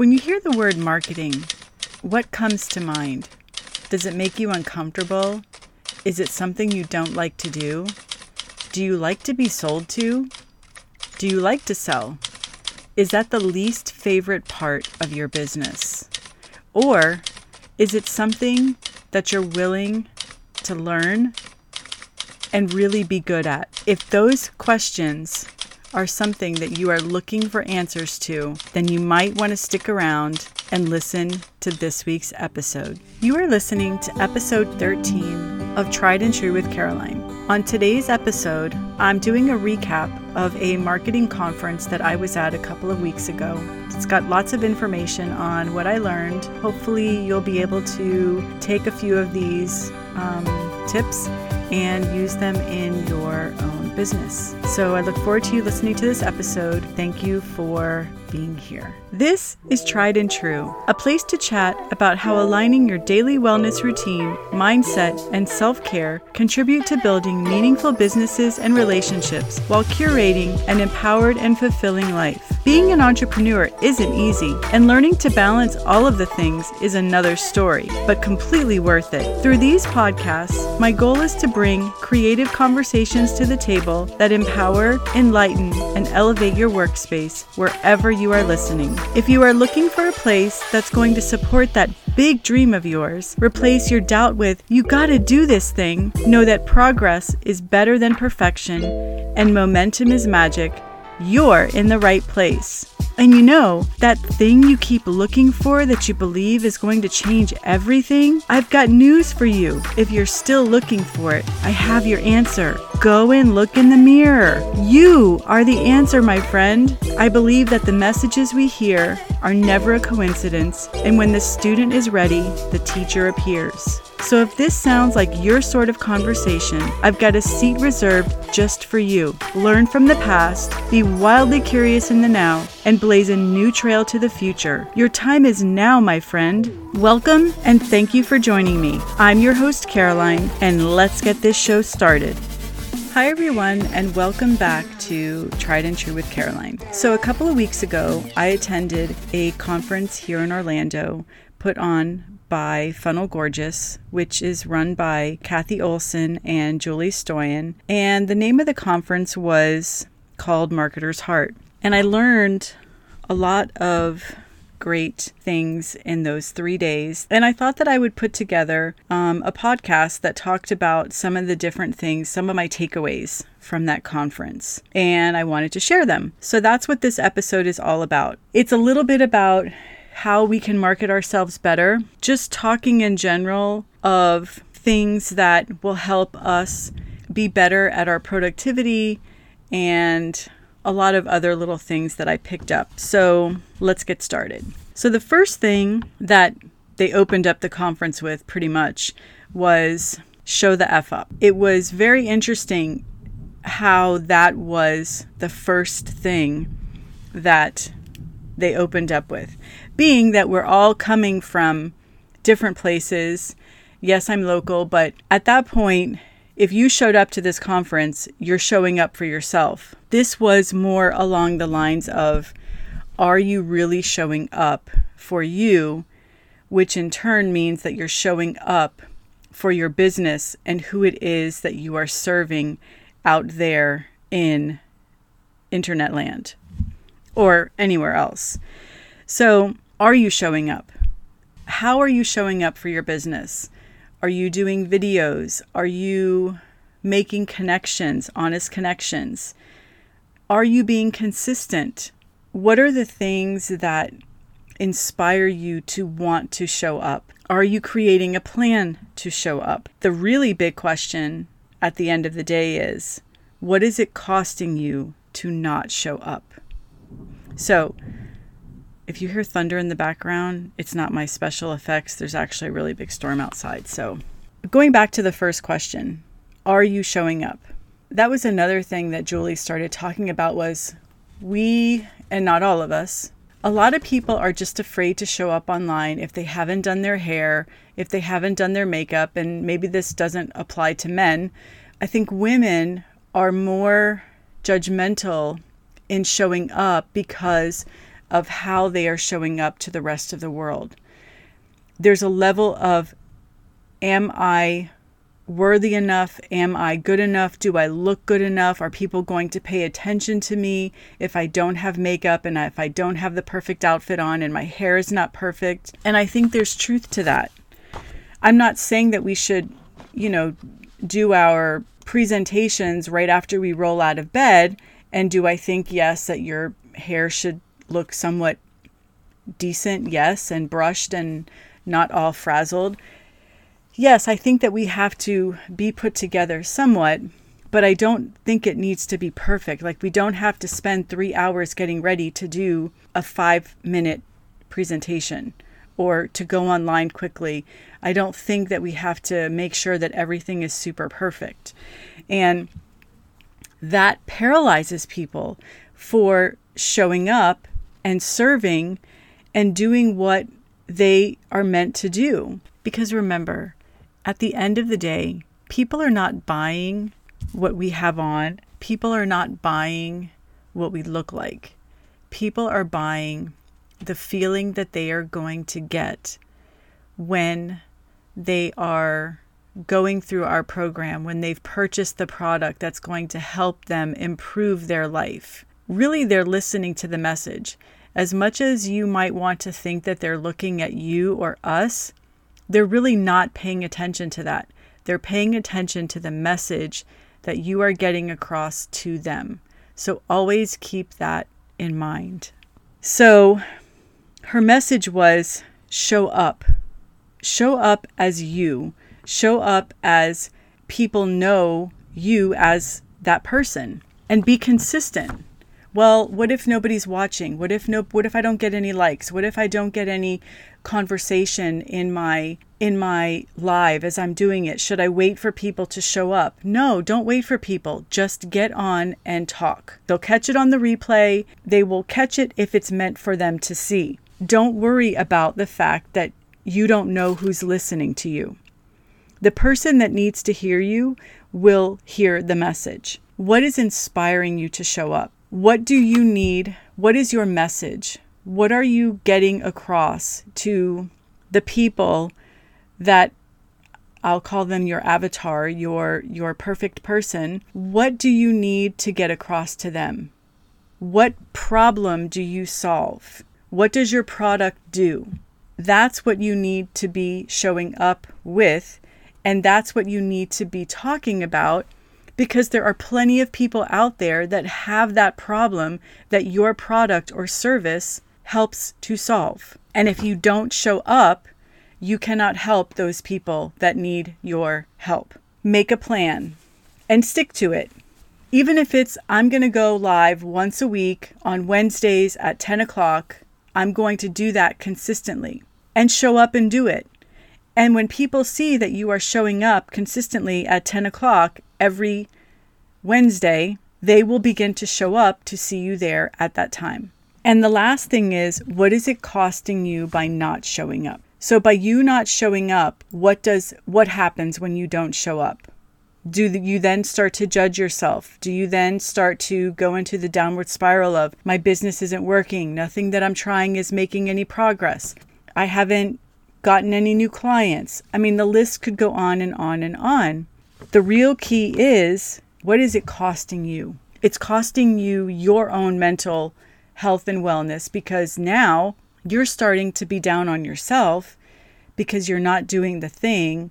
When you hear the word marketing, what comes to mind? Does it make you uncomfortable? Is it something you don't like to do? Do you like to be sold to? Do you like to sell? Is that the least favorite part of your business? Or is it something that you're willing to learn and really be good at? If those questions are something that you are looking for answers to, then you might want to stick around and listen to this week's episode. You are listening to episode 13 of Tried and True with Caroline. On today's episode, I'm doing a recap of a marketing conference that I was at a couple of weeks ago. It's got lots of information on what I learned. Hopefully, you'll be able to take a few of these um, tips and use them in your own business. So I look forward to you listening to this episode. Thank you for being here. This is Tried and True, a place to chat about how aligning your daily wellness routine, mindset, and self care contribute to building meaningful businesses and relationships while curating an empowered and fulfilling life. Being an entrepreneur isn't easy, and learning to balance all of the things is another story, but completely worth it. Through these podcasts, my goal is to bring creative conversations to the table that empower, enlighten, and elevate your workspace wherever you are listening. If you are looking for a place that's going to support that big dream of yours, replace your doubt with, you gotta do this thing, know that progress is better than perfection and momentum is magic, you're in the right place. And you know, that thing you keep looking for that you believe is going to change everything? I've got news for you. If you're still looking for it, I have your answer. Go and look in the mirror. You are the answer, my friend. I believe that the messages we hear are never a coincidence, and when the student is ready, the teacher appears. So if this sounds like your sort of conversation, I've got a seat reserved just for you. Learn from the past, be wildly curious in the now, and blaze a new trail to the future. Your time is now, my friend. Welcome and thank you for joining me. I'm your host, Caroline, and let's get this show started. Hi, everyone, and welcome back to Tried and True with Caroline. So, a couple of weeks ago, I attended a conference here in Orlando put on by Funnel Gorgeous, which is run by Cathy Olson and Julie Stoian. And the name of the conference was called Marketer's Heart. And I learned a lot of great things in those three days. And I thought that I would put together um, a podcast that talked about some of the different things, some of my takeaways from that conference. And I wanted to share them. So that's what this episode is all about. It's a little bit about how we can market ourselves better, just talking in general of things that will help us be better at our productivity and a lot of other little things that I picked up. So let's get started. So, the first thing that they opened up the conference with pretty much was show the F up. It was very interesting how that was the first thing that they opened up with being that we're all coming from different places. Yes, I'm local, but at that point, if you showed up to this conference, you're showing up for yourself. This was more along the lines of are you really showing up for you, which in turn means that you're showing up for your business and who it is that you are serving out there in internet land or anywhere else. So, are you showing up? How are you showing up for your business? Are you doing videos? Are you making connections, honest connections? Are you being consistent? What are the things that inspire you to want to show up? Are you creating a plan to show up? The really big question at the end of the day is what is it costing you to not show up? So, if you hear thunder in the background, it's not my special effects. There's actually a really big storm outside. So, going back to the first question, are you showing up? That was another thing that Julie started talking about was we and not all of us. A lot of people are just afraid to show up online if they haven't done their hair, if they haven't done their makeup, and maybe this doesn't apply to men. I think women are more judgmental in showing up because of how they are showing up to the rest of the world. There's a level of, am I worthy enough? Am I good enough? Do I look good enough? Are people going to pay attention to me if I don't have makeup and if I don't have the perfect outfit on and my hair is not perfect? And I think there's truth to that. I'm not saying that we should, you know, do our presentations right after we roll out of bed. And do I think, yes, that your hair should look somewhat decent? Yes, and brushed and not all frazzled. Yes, I think that we have to be put together somewhat, but I don't think it needs to be perfect. Like, we don't have to spend three hours getting ready to do a five minute presentation or to go online quickly. I don't think that we have to make sure that everything is super perfect. And that paralyzes people for showing up and serving and doing what they are meant to do. Because remember, at the end of the day, people are not buying what we have on, people are not buying what we look like. People are buying the feeling that they are going to get when they are going through our program, when they've purchased the product that's going to help them improve their life. Really, they're listening to the message. As much as you might want to think that they're looking at you or us, they're really not paying attention to that. They're paying attention to the message that you are getting across to them. So always keep that in mind. So, her message was show up. Show up as you. Show up as people know you as that person and be consistent. Well, what if nobody's watching? What if no what if I don't get any likes? What if I don't get any conversation in my in my live as I'm doing it? Should I wait for people to show up? No, don't wait for people. Just get on and talk. They'll catch it on the replay. They will catch it if it's meant for them to see don't worry about the fact that you don't know who's listening to you. The person that needs to hear you will hear the message. What is inspiring you to show up? What do you need? What is your message? What are you getting across to the people that I'll call them your avatar, your your perfect person. What do you need to get across to them? What problem do you solve? What does your product do? That's what you need to be showing up with. And that's what you need to be talking about because there are plenty of people out there that have that problem that your product or service helps to solve. And if you don't show up, you cannot help those people that need your help. Make a plan and stick to it. Even if it's, I'm going to go live once a week on Wednesdays at 10 o'clock I'm going to do that consistently and show up and do it. And when people see that you are showing up consistently at 10 o'clock every Wednesday, they will begin to show up to see you there at that time. And the last thing is, what is it costing you by not showing up? So by you not showing up, what does what happens when you don't show up? do you then start to judge yourself? Do you then start to go into the downward spiral of my business isn't working, nothing that I'm trying is making any progress, I haven't gotten any new clients? I mean, the list could go on and on and on. The real key is what is it costing you? It's costing you your own mental health and wellness because now you're starting to be down on yourself because you're not doing the thing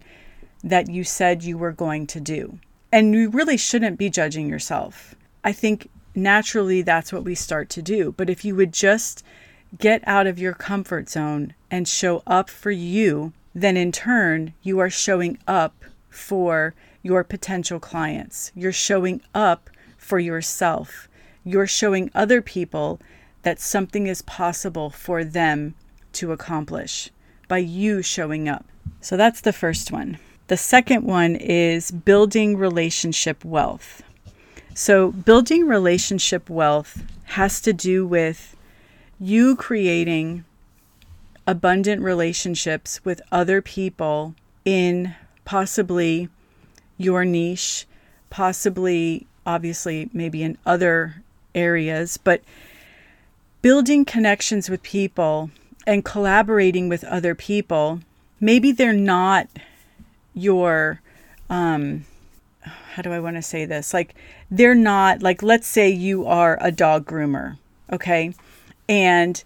that you said you were going to do. And you really shouldn't be judging yourself. I think naturally that's what we start to do. But if you would just get out of your comfort zone and show up for you, then in turn, you are showing up for your potential clients. You're showing up for yourself. You're showing other people that something is possible for them to accomplish by you showing up. So that's the first one. The second one is building relationship wealth. So, building relationship wealth has to do with you creating abundant relationships with other people in possibly your niche, possibly, obviously, maybe in other areas, but building connections with people and collaborating with other people, maybe they're not your um how do I want to say this? Like they're not like let's say you are a dog groomer, okay? And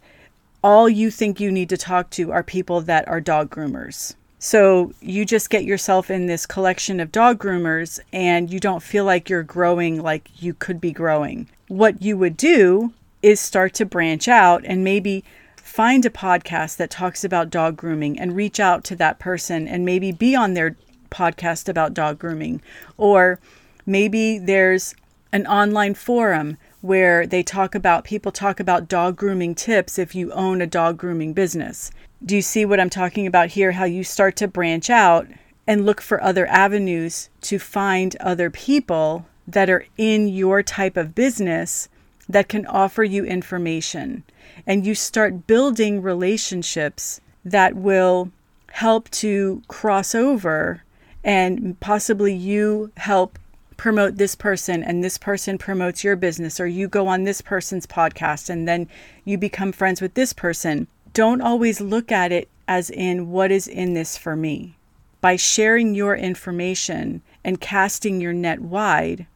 all you think you need to talk to are people that are dog groomers. So you just get yourself in this collection of dog groomers and you don't feel like you're growing like you could be growing. What you would do is start to branch out and maybe find a podcast that talks about dog grooming and reach out to that person and maybe be on their podcast about dog grooming. Or maybe there's an online forum where they talk about people talk about dog grooming tips if you own a dog grooming business. Do you see what I'm talking about here? How you start to branch out and look for other avenues to find other people that are in your type of business that can offer you information. And you start building relationships that will help to cross over and possibly you help promote this person and this person promotes your business or you go on this person's podcast and then you become friends with this person don't always look at it as in what is in this for me? By sharing your information and casting your net wide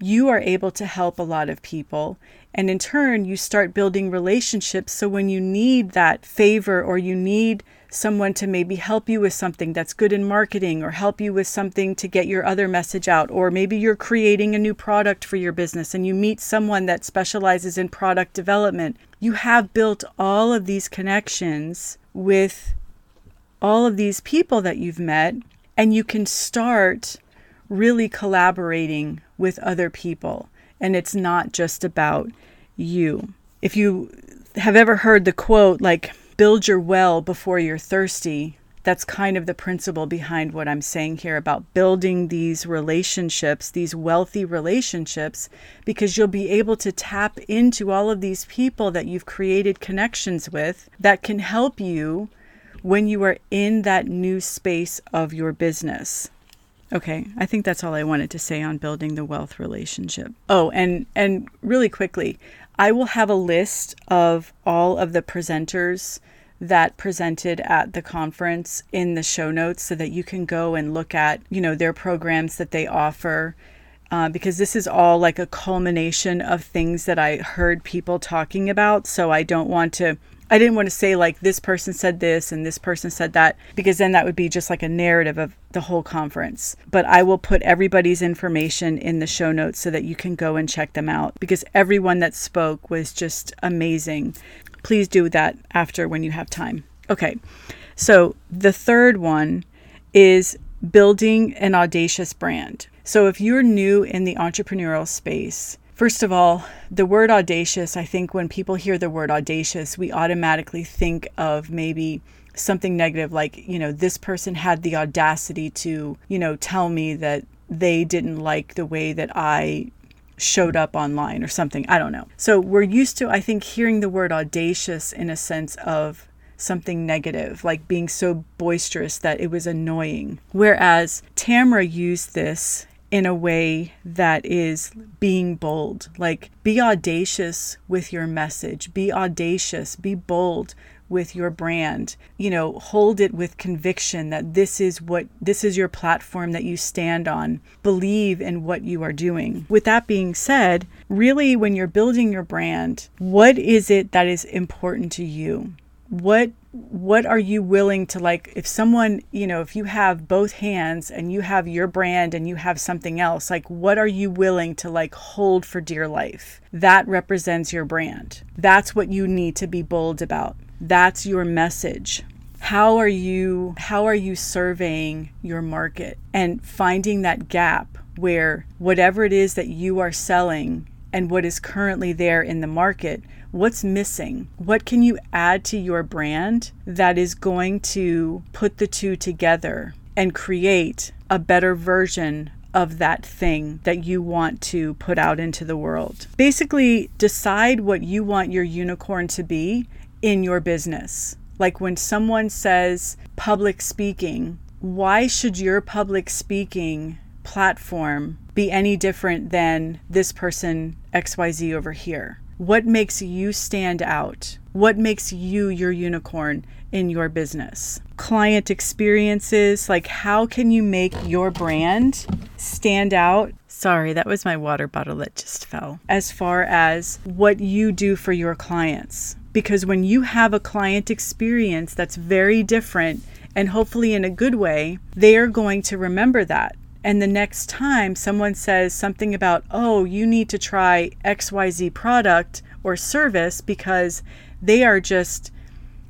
you are able to help a lot of people. And in turn you start building relationships. So when you need that favor or you need someone to maybe help you with something that's good in marketing or help you with something to get your other message out. Or maybe you're creating a new product for your business and you meet someone that specializes in product development. You have built all of these connections with all of these people that you've met, and you can start really collaborating with other people. And it's not just about you. If you have ever heard the quote, like, build your well before you're thirsty. That's kind of the principle behind what I'm saying here about building these relationships, these wealthy relationships, because you'll be able to tap into all of these people that you've created connections with that can help you when you are in that new space of your business. Okay, I think that's all I wanted to say on building the wealth relationship. Oh, and and really quickly, I will have a list of all of the presenters that presented at the conference in the show notes so that you can go and look at, you know, their programs that they offer. Uh, because this is all like a culmination of things that I heard people talking about. So I don't want to I didn't want to say like this person said this and this person said that because then that would be just like a narrative of the whole conference. But I will put everybody's information in the show notes so that you can go and check them out because everyone that spoke was just amazing. Please do that after when you have time. Okay. So the third one is building an audacious brand. So if you're new in the entrepreneurial space, First of all, the word audacious, I think when people hear the word audacious, we automatically think of maybe something negative like, you know, this person had the audacity to, you know, tell me that they didn't like the way that I showed up online or something. I don't know. So we're used to, I think, hearing the word audacious in a sense of something negative, like being so boisterous that it was annoying. Whereas Tamra used this in a way that is being bold. Like, be audacious with your message, be audacious, be bold with your brand. You know, hold it with conviction that this is what this is your platform that you stand on. Believe in what you are doing. With that being said, really, when you're building your brand, what is it that is important to you? What what are you willing to like if someone you know if you have both hands and you have your brand and you have something else like what are you willing to like hold for dear life? That represents your brand. That's what you need to be bold about. That's your message. How are you how are you surveying your market and finding that gap where whatever it is that you are selling and what is currently there in the market What's missing? What can you add to your brand that is going to put the two together and create a better version of that thing that you want to put out into the world? Basically, decide what you want your unicorn to be in your business. Like when someone says public speaking, why should your public speaking platform be any different than this person XYZ over here? What makes you stand out? What makes you your unicorn in your business? Client experiences, like how can you make your brand stand out? Sorry, that was my water bottle that just fell. As far as what you do for your clients. Because when you have a client experience that's very different and hopefully in a good way, they are going to remember that. And the next time someone says something about, oh, you need to try XYZ product or service because they are just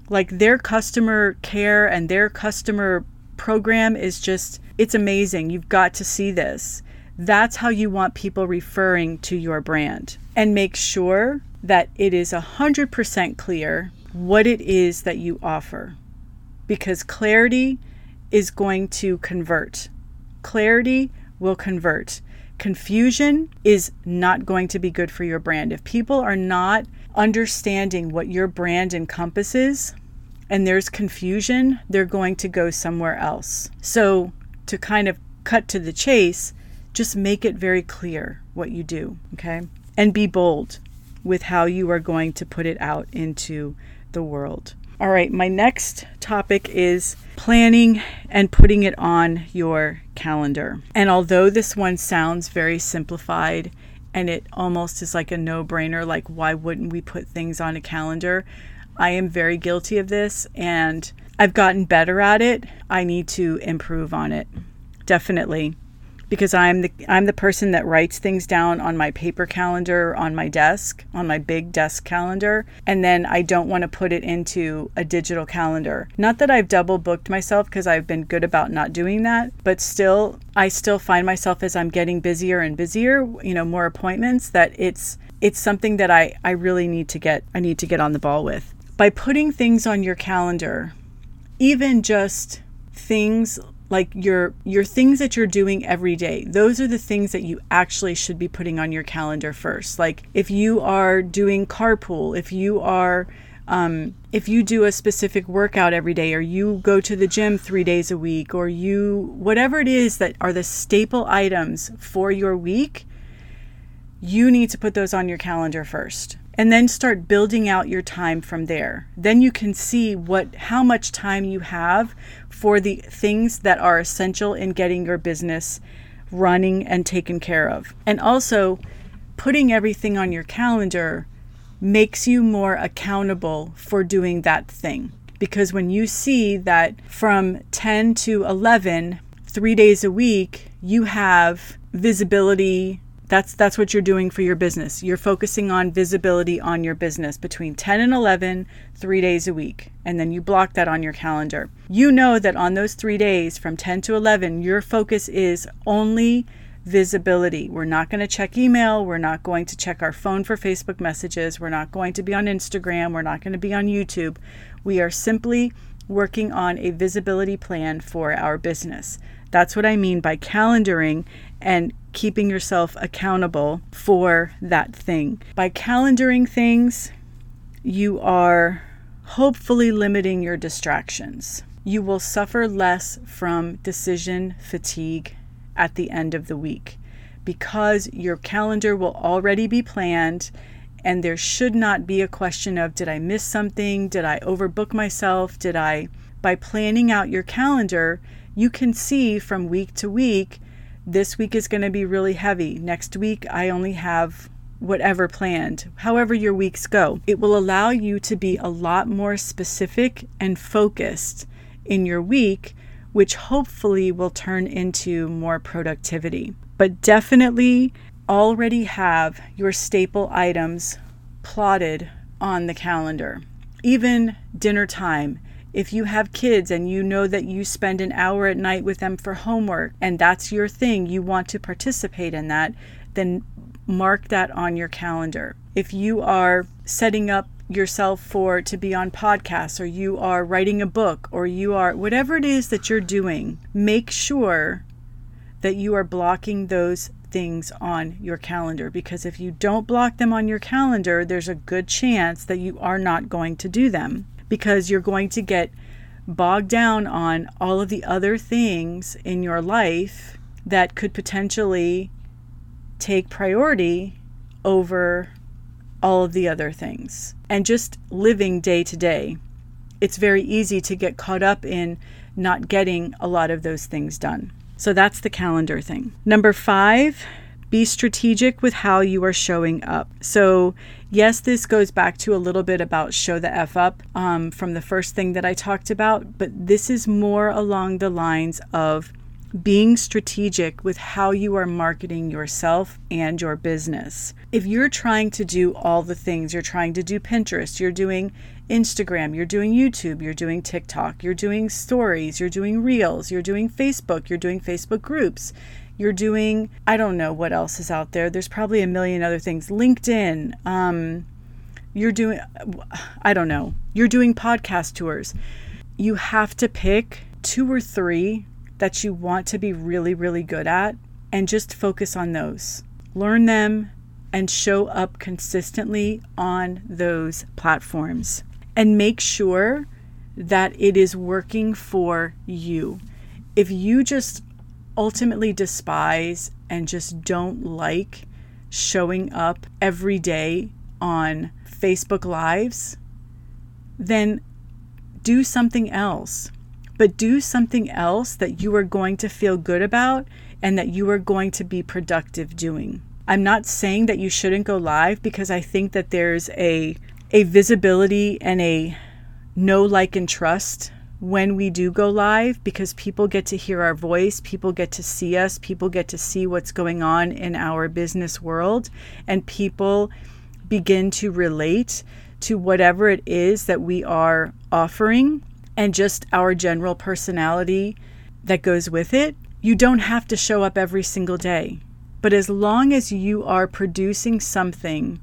like their customer care and their customer program is just, it's amazing. You've got to see this. That's how you want people referring to your brand. And make sure that it is 100% clear what it is that you offer. Because clarity is going to convert. Clarity will convert. Confusion is not going to be good for your brand. If people are not understanding what your brand encompasses and there's confusion, they're going to go somewhere else. So, to kind of cut to the chase, just make it very clear what you do, okay? And be bold with how you are going to put it out into the world. All right, my next topic is planning and putting it on your calendar. And although this one sounds very simplified and it almost is like a no brainer, like why wouldn't we put things on a calendar? I am very guilty of this and I've gotten better at it. I need to improve on it. Definitely because I'm the I'm the person that writes things down on my paper calendar on my desk, on my big desk calendar, and then I don't want to put it into a digital calendar. Not that I've double booked myself because I've been good about not doing that, but still I still find myself as I'm getting busier and busier, you know, more appointments that it's it's something that I I really need to get I need to get on the ball with. By putting things on your calendar, even just things like your your things that you're doing every day those are the things that you actually should be putting on your calendar first. Like if you are doing carpool if you are um, if you do a specific workout every day or you go to the gym three days a week or you whatever it is that are the staple items for your week you need to put those on your calendar first. And then start building out your time from there. Then you can see what how much time you have for the things that are essential in getting your business running and taken care of. And also, putting everything on your calendar makes you more accountable for doing that thing. Because when you see that from 10 to 11, three days a week, you have visibility that's that's what you're doing for your business. You're focusing on visibility on your business between 10 and 11, 3 days a week, and then you block that on your calendar. You know that on those 3 days from 10 to 11, your focus is only visibility. We're not going to check email, we're not going to check our phone for Facebook messages, we're not going to be on Instagram, we're not going to be on YouTube. We are simply working on a visibility plan for our business. That's what I mean by calendaring and keeping yourself accountable for that thing. By calendaring things, you are hopefully limiting your distractions. You will suffer less from decision fatigue at the end of the week because your calendar will already be planned and there should not be a question of did I miss something? Did I overbook myself? Did I by planning out your calendar, you can see from week to week this week is going to be really heavy. Next week, I only have whatever planned, however your weeks go. It will allow you to be a lot more specific and focused in your week, which hopefully will turn into more productivity. But definitely already have your staple items plotted on the calendar. Even dinner time if you have kids and you know that you spend an hour at night with them for homework and that's your thing, you want to participate in that, then mark that on your calendar. If you are setting up yourself for to be on podcasts or you are writing a book or you are whatever it is that you're doing, make sure that you are blocking those things on your calendar because if you don't block them on your calendar, there's a good chance that you are not going to do them because you're going to get bogged down on all of the other things in your life that could potentially take priority over all of the other things and just living day to day, it's very easy to get caught up in not getting a lot of those things done. So that's the calendar thing. Number five, be strategic with how you are showing up. So, yes, this goes back to a little bit about show the F up um, from the first thing that I talked about, but this is more along the lines of being strategic with how you are marketing yourself and your business. If you're trying to do all the things, you're trying to do Pinterest, you're doing Instagram, you're doing YouTube, you're doing TikTok, you're doing stories, you're doing reels, you're doing Facebook, you're doing Facebook groups, you're doing, I don't know what else is out there. There's probably a million other things. LinkedIn, um, you're doing, I don't know, you're doing podcast tours. You have to pick two or three that you want to be really, really good at and just focus on those. Learn them and show up consistently on those platforms. And make sure that it is working for you. If you just ultimately despise and just don't like showing up every day on Facebook Lives, then do something else but do something else that you are going to feel good about and that you are going to be productive doing. I'm not saying that you shouldn't go live because I think that there's a a visibility and a no like and trust when we do go live because people get to hear our voice, people get to see us, people get to see what's going on in our business world and people begin to relate to whatever it is that we are offering and just our general personality that goes with it, you don't have to show up every single day. But as long as you are producing something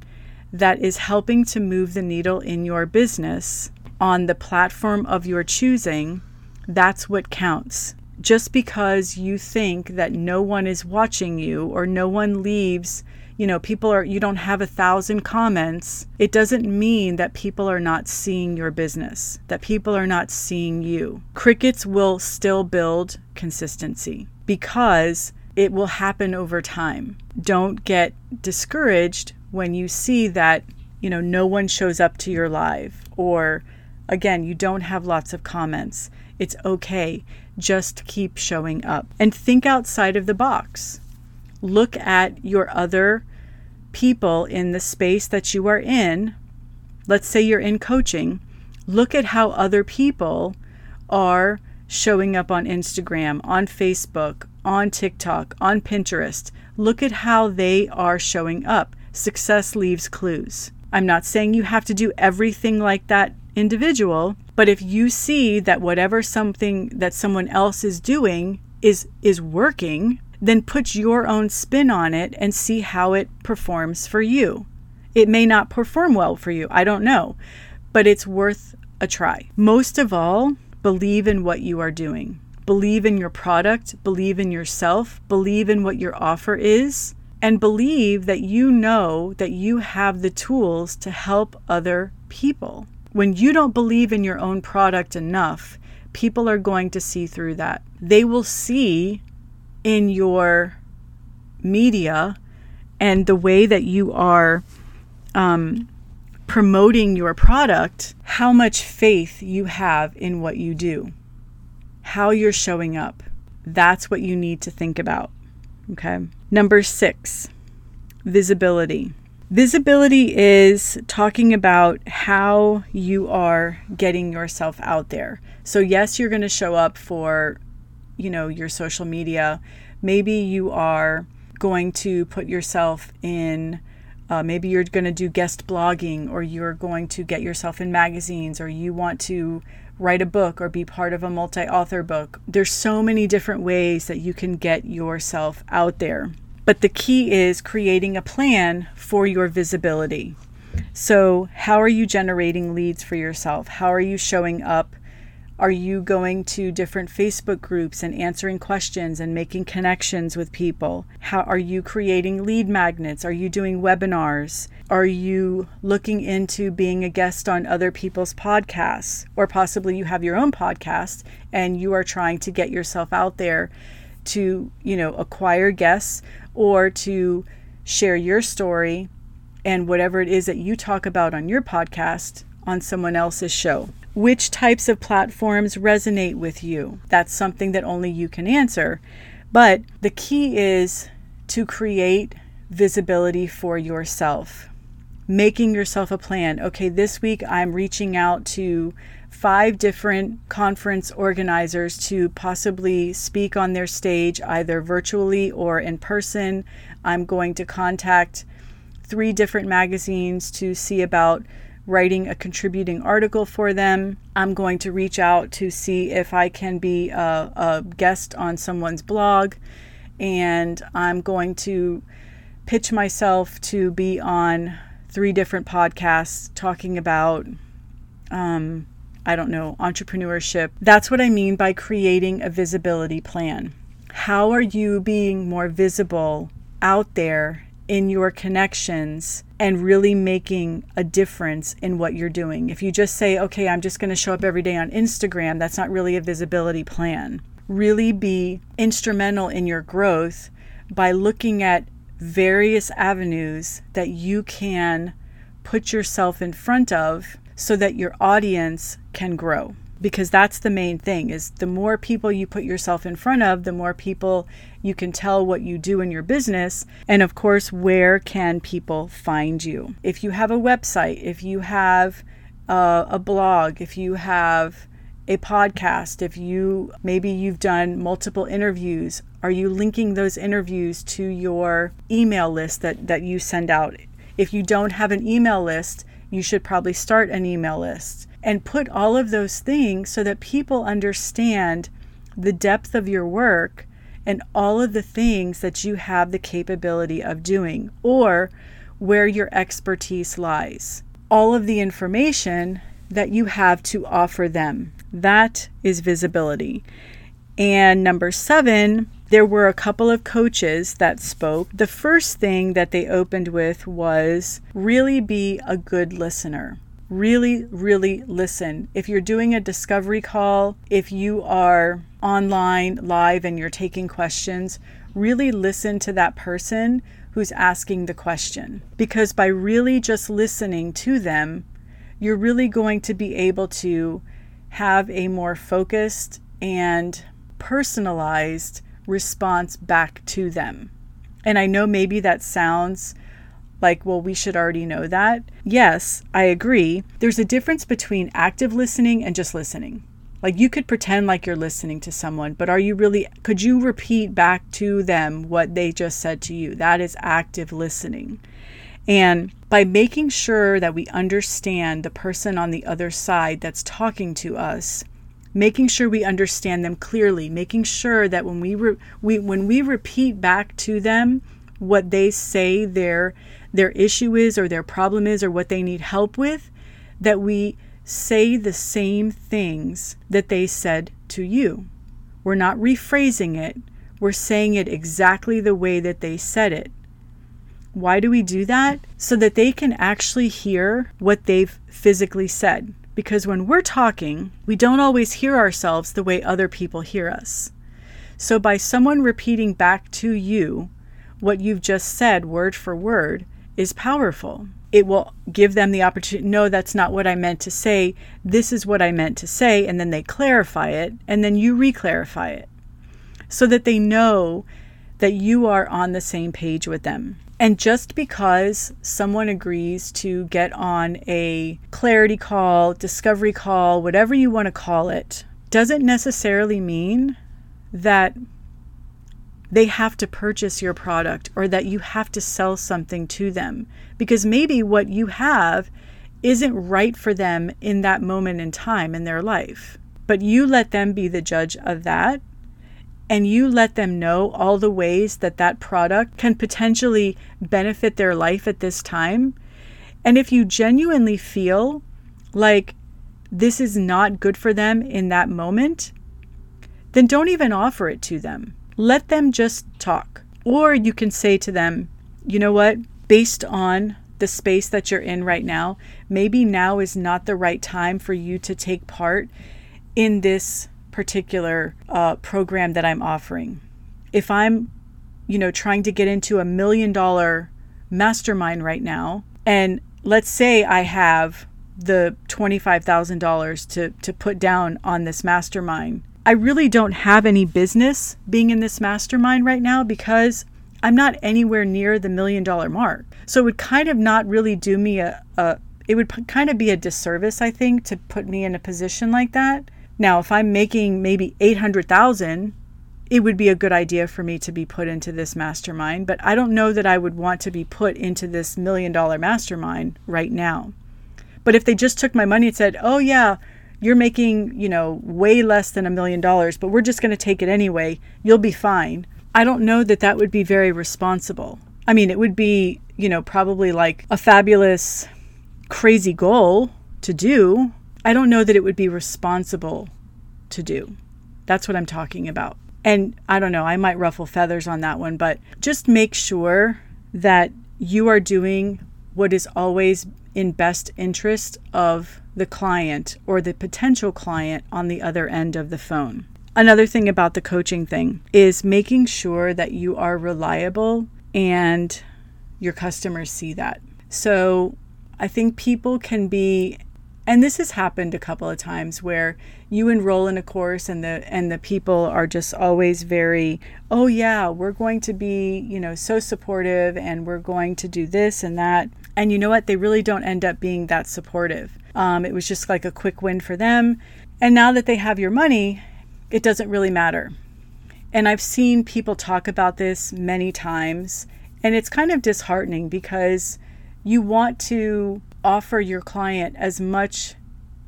that is helping to move the needle in your business on the platform of your choosing, that's what counts. Just because you think that no one is watching you or no one leaves you know, people are, you don't have a thousand comments, it doesn't mean that people are not seeing your business, that people are not seeing you. Crickets will still build consistency because it will happen over time. Don't get discouraged when you see that, you know, no one shows up to your live or again, you don't have lots of comments. It's okay. Just keep showing up and think outside of the box look at your other people in the space that you are in. Let's say you're in coaching. Look at how other people are showing up on Instagram, on Facebook, on TikTok, on Pinterest. Look at how they are showing up. Success leaves clues. I'm not saying you have to do everything like that individual, but if you see that whatever something that someone else is doing is is working, then put your own spin on it and see how it performs for you. It may not perform well for you, I don't know, but it's worth a try. Most of all, believe in what you are doing. Believe in your product, believe in yourself, believe in what your offer is, and believe that you know that you have the tools to help other people. When you don't believe in your own product enough, people are going to see through that. They will see in your media and the way that you are um, promoting your product, how much faith you have in what you do, how you're showing up. That's what you need to think about. Okay. Number six, visibility. Visibility is talking about how you are getting yourself out there. So, yes, you're going to show up for you know, your social media. Maybe you are going to put yourself in uh, maybe you're going to do guest blogging or you're going to get yourself in magazines or you want to write a book or be part of a multi-author book. There's so many different ways that you can get yourself out there. But the key is creating a plan for your visibility. So, how are you generating leads for yourself? How are you showing up are you going to different Facebook groups and answering questions and making connections with people? How are you creating lead magnets? Are you doing webinars? Are you looking into being a guest on other people's podcasts? Or possibly you have your own podcast and you are trying to get yourself out there to, you know, acquire guests or to share your story and whatever it is that you talk about on your podcast on someone else's show. Which types of platforms resonate with you? That's something that only you can answer. But the key is to create visibility for yourself, making yourself a plan. Okay, this week I'm reaching out to five different conference organizers to possibly speak on their stage, either virtually or in person. I'm going to contact three different magazines to see about writing a contributing article for them. I'm going to reach out to see if I can be a, a guest on someone's blog. And I'm going to pitch myself to be on three different podcasts talking about, um, I don't know, entrepreneurship. That's what I mean by creating a visibility plan. How are you being more visible out there in your connections and really making a difference in what you're doing. If you just say, okay, I'm just going to show up every day on Instagram, that's not really a visibility plan. Really be instrumental in your growth by looking at various avenues that you can put yourself in front of so that your audience can grow because that's the main thing is the more people you put yourself in front of the more people you can tell what you do in your business and of course where can people find you. If you have a website if you have a, a blog if you have a podcast if you maybe you've done multiple interviews are you linking those interviews to your email list that that you send out? If you don't have an email list you should probably start an email list and put all of those things so that people understand the depth of your work and all of the things that you have the capability of doing or where your expertise lies. All of the information that you have to offer them. That is visibility. And number seven, there were a couple of coaches that spoke. The first thing that they opened with was really be a good listener really, really listen. If you're doing a discovery call, if you are online live and you're taking questions, really listen to that person who's asking the question. Because by really just listening to them, you're really going to be able to have a more focused and personalized response back to them. And I know maybe that sounds like, well, we should already know that. Yes, I agree. There's a difference between active listening and just listening. Like you could pretend like you're listening to someone, but are you really, could you repeat back to them what they just said to you? That is active listening. And by making sure that we understand the person on the other side that's talking to us, making sure we understand them clearly, making sure that when we, re- we when we repeat back to them what they say their their issue is or their problem is or what they need help with, that we say the same things that they said to you. We're not rephrasing it, we're saying it exactly the way that they said it. Why do we do that? So that they can actually hear what they've physically said. Because when we're talking, we don't always hear ourselves the way other people hear us. So, by someone repeating back to you what you've just said word for word, is powerful. It will give them the opportunity, no, that's not what I meant to say. This is what I meant to say. And then they clarify it, and then you re clarify it so that they know that you are on the same page with them. And just because someone agrees to get on a clarity call, discovery call, whatever you want to call it, doesn't necessarily mean that they have to purchase your product or that you have to sell something to them because maybe what you have isn't right for them in that moment in time in their life. But you let them be the judge of that and you let them know all the ways that that product can potentially benefit their life at this time. And if you genuinely feel like this is not good for them in that moment, then don't even offer it to them let them just talk. Or you can say to them, you know what, based on the space that you're in right now, maybe now is not the right time for you to take part in this particular uh, program that I'm offering. If I'm, you know, trying to get into a million dollar mastermind right now, And let's say I have the $25,000 to, to put down on this mastermind. I really don't have any business being in this mastermind right now because I'm not anywhere near the million dollar mark. So it would kind of not really do me a, a it would p- kind of be a disservice, I think, to put me in a position like that. Now, if I'm making maybe 800,000, it would be a good idea for me to be put into this mastermind, but I don't know that I would want to be put into this million dollar mastermind right now. But if they just took my money and said, "Oh yeah, you're making, you know, way less than a million dollars, but we're just going to take it anyway. You'll be fine." I don't know that that would be very responsible. I mean, it would be, you know, probably like a fabulous crazy goal to do. I don't know that it would be responsible to do. That's what I'm talking about. And I don't know, I might ruffle feathers on that one, but just make sure that you are doing what is always in best interest of the client or the potential client on the other end of the phone. Another thing about the coaching thing is making sure that you are reliable and your customers see that. So I think people can be and this has happened a couple of times where you enroll in a course and the and the people are just always very oh yeah we're going to be you know so supportive and we're going to do this and that and you know what? They really don't end up being that supportive. Um, it was just like a quick win for them. And now that they have your money it doesn't really matter. And i've seen people talk about this many times and it's kind of disheartening because you want to offer your client as much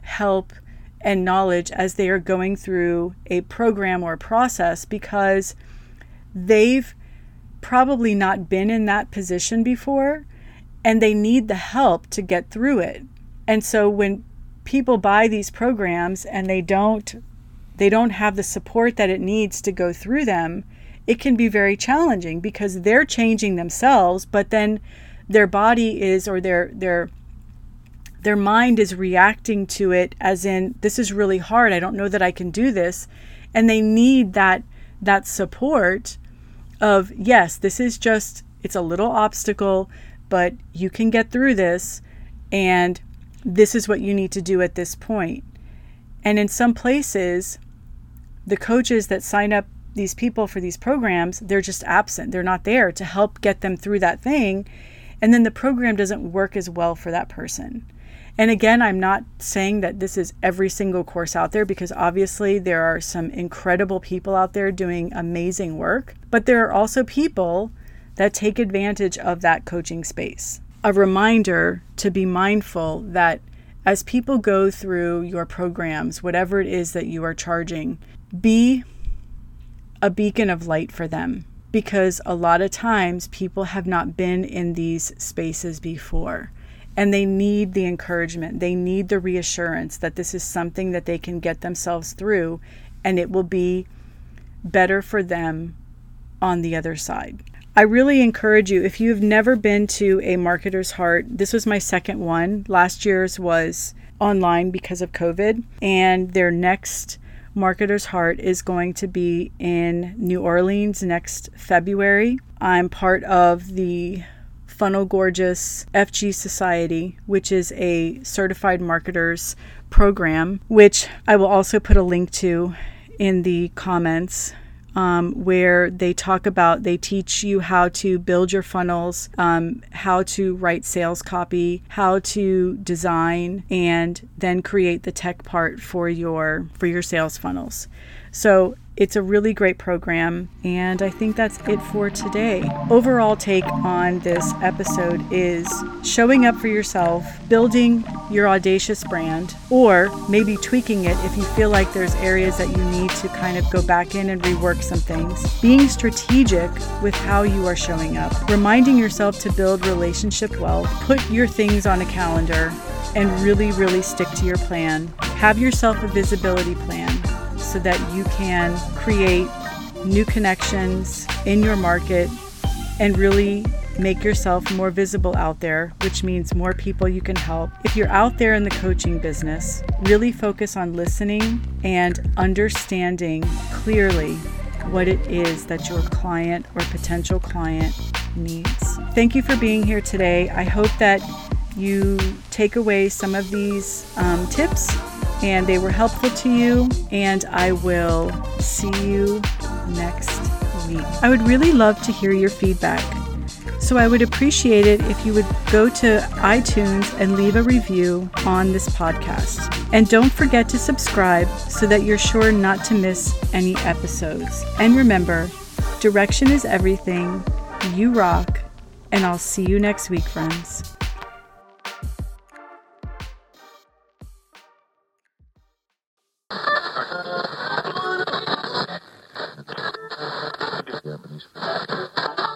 help and knowledge as they are going through a program or process because they've probably not been in that position before and they need the help to get through it. And so when people buy these programs and they don't they don't have the support that it needs to go through them, it can be very challenging because they're changing themselves, but then their body is or their their their mind is reacting to it as in this is really hard. I don't know that i can do this. And they need that that support of yes this is just it's a little obstacle but you can get through this and this is what you need to do at this point. and in some places the coaches that sign up these people for these programs they're just absent they're not there to help get them through that thing and then the program doesn't work as well for that person. And again, I'm not saying that this is every single course out there because obviously there are some incredible people out there doing amazing work, but there are also people that take advantage of that coaching space. A reminder to be mindful that as people go through your programs, whatever it is that you are charging, be a beacon of light for them because a lot of times people have not been in these spaces before and they need the encouragement. They need the reassurance that this is something that they can get themselves through and it will be better for them on the other side. I really encourage you if you've never been to a marketer's heart, this was my second one. Last year's was online because of COVID, and their next Marketer's Heart is going to be in New Orleans next February. I'm part of the Funnel Gorgeous FG Society, which is a certified marketers program, which I will also put a link to in the comments um, where they talk about, they teach you how to build your funnels, um, how to write sales copy, how to design, and then create the tech part for your for your sales funnels. So it's a really great program, and I think that's it for today. Overall take on this episode is showing up for yourself, building your audacious brand, or maybe tweaking it if you feel like there's areas that you need to kind of go back in and rework some things. Being strategic with how you are showing up, reminding yourself to build relationship wealth, put your things on a calendar, and really, really stick to your plan. Have yourself a visibility plan so that you can create new connections in your market and really make yourself more visible out there, which means more people you can help. If you're out there in the coaching business, really focus on listening and understanding clearly what it is that your client or potential client needs. Thank you for being here today. I hope that you take away some of these um, tips and they were helpful to you. And I will see you next week. I would really love to hear your feedback. So I would appreciate it if you would go to iTunes and leave a review on this podcast. And don't forget to subscribe so that you're sure not to miss any episodes. And remember, direction is everything. You rock. And I'll see you next week, friends.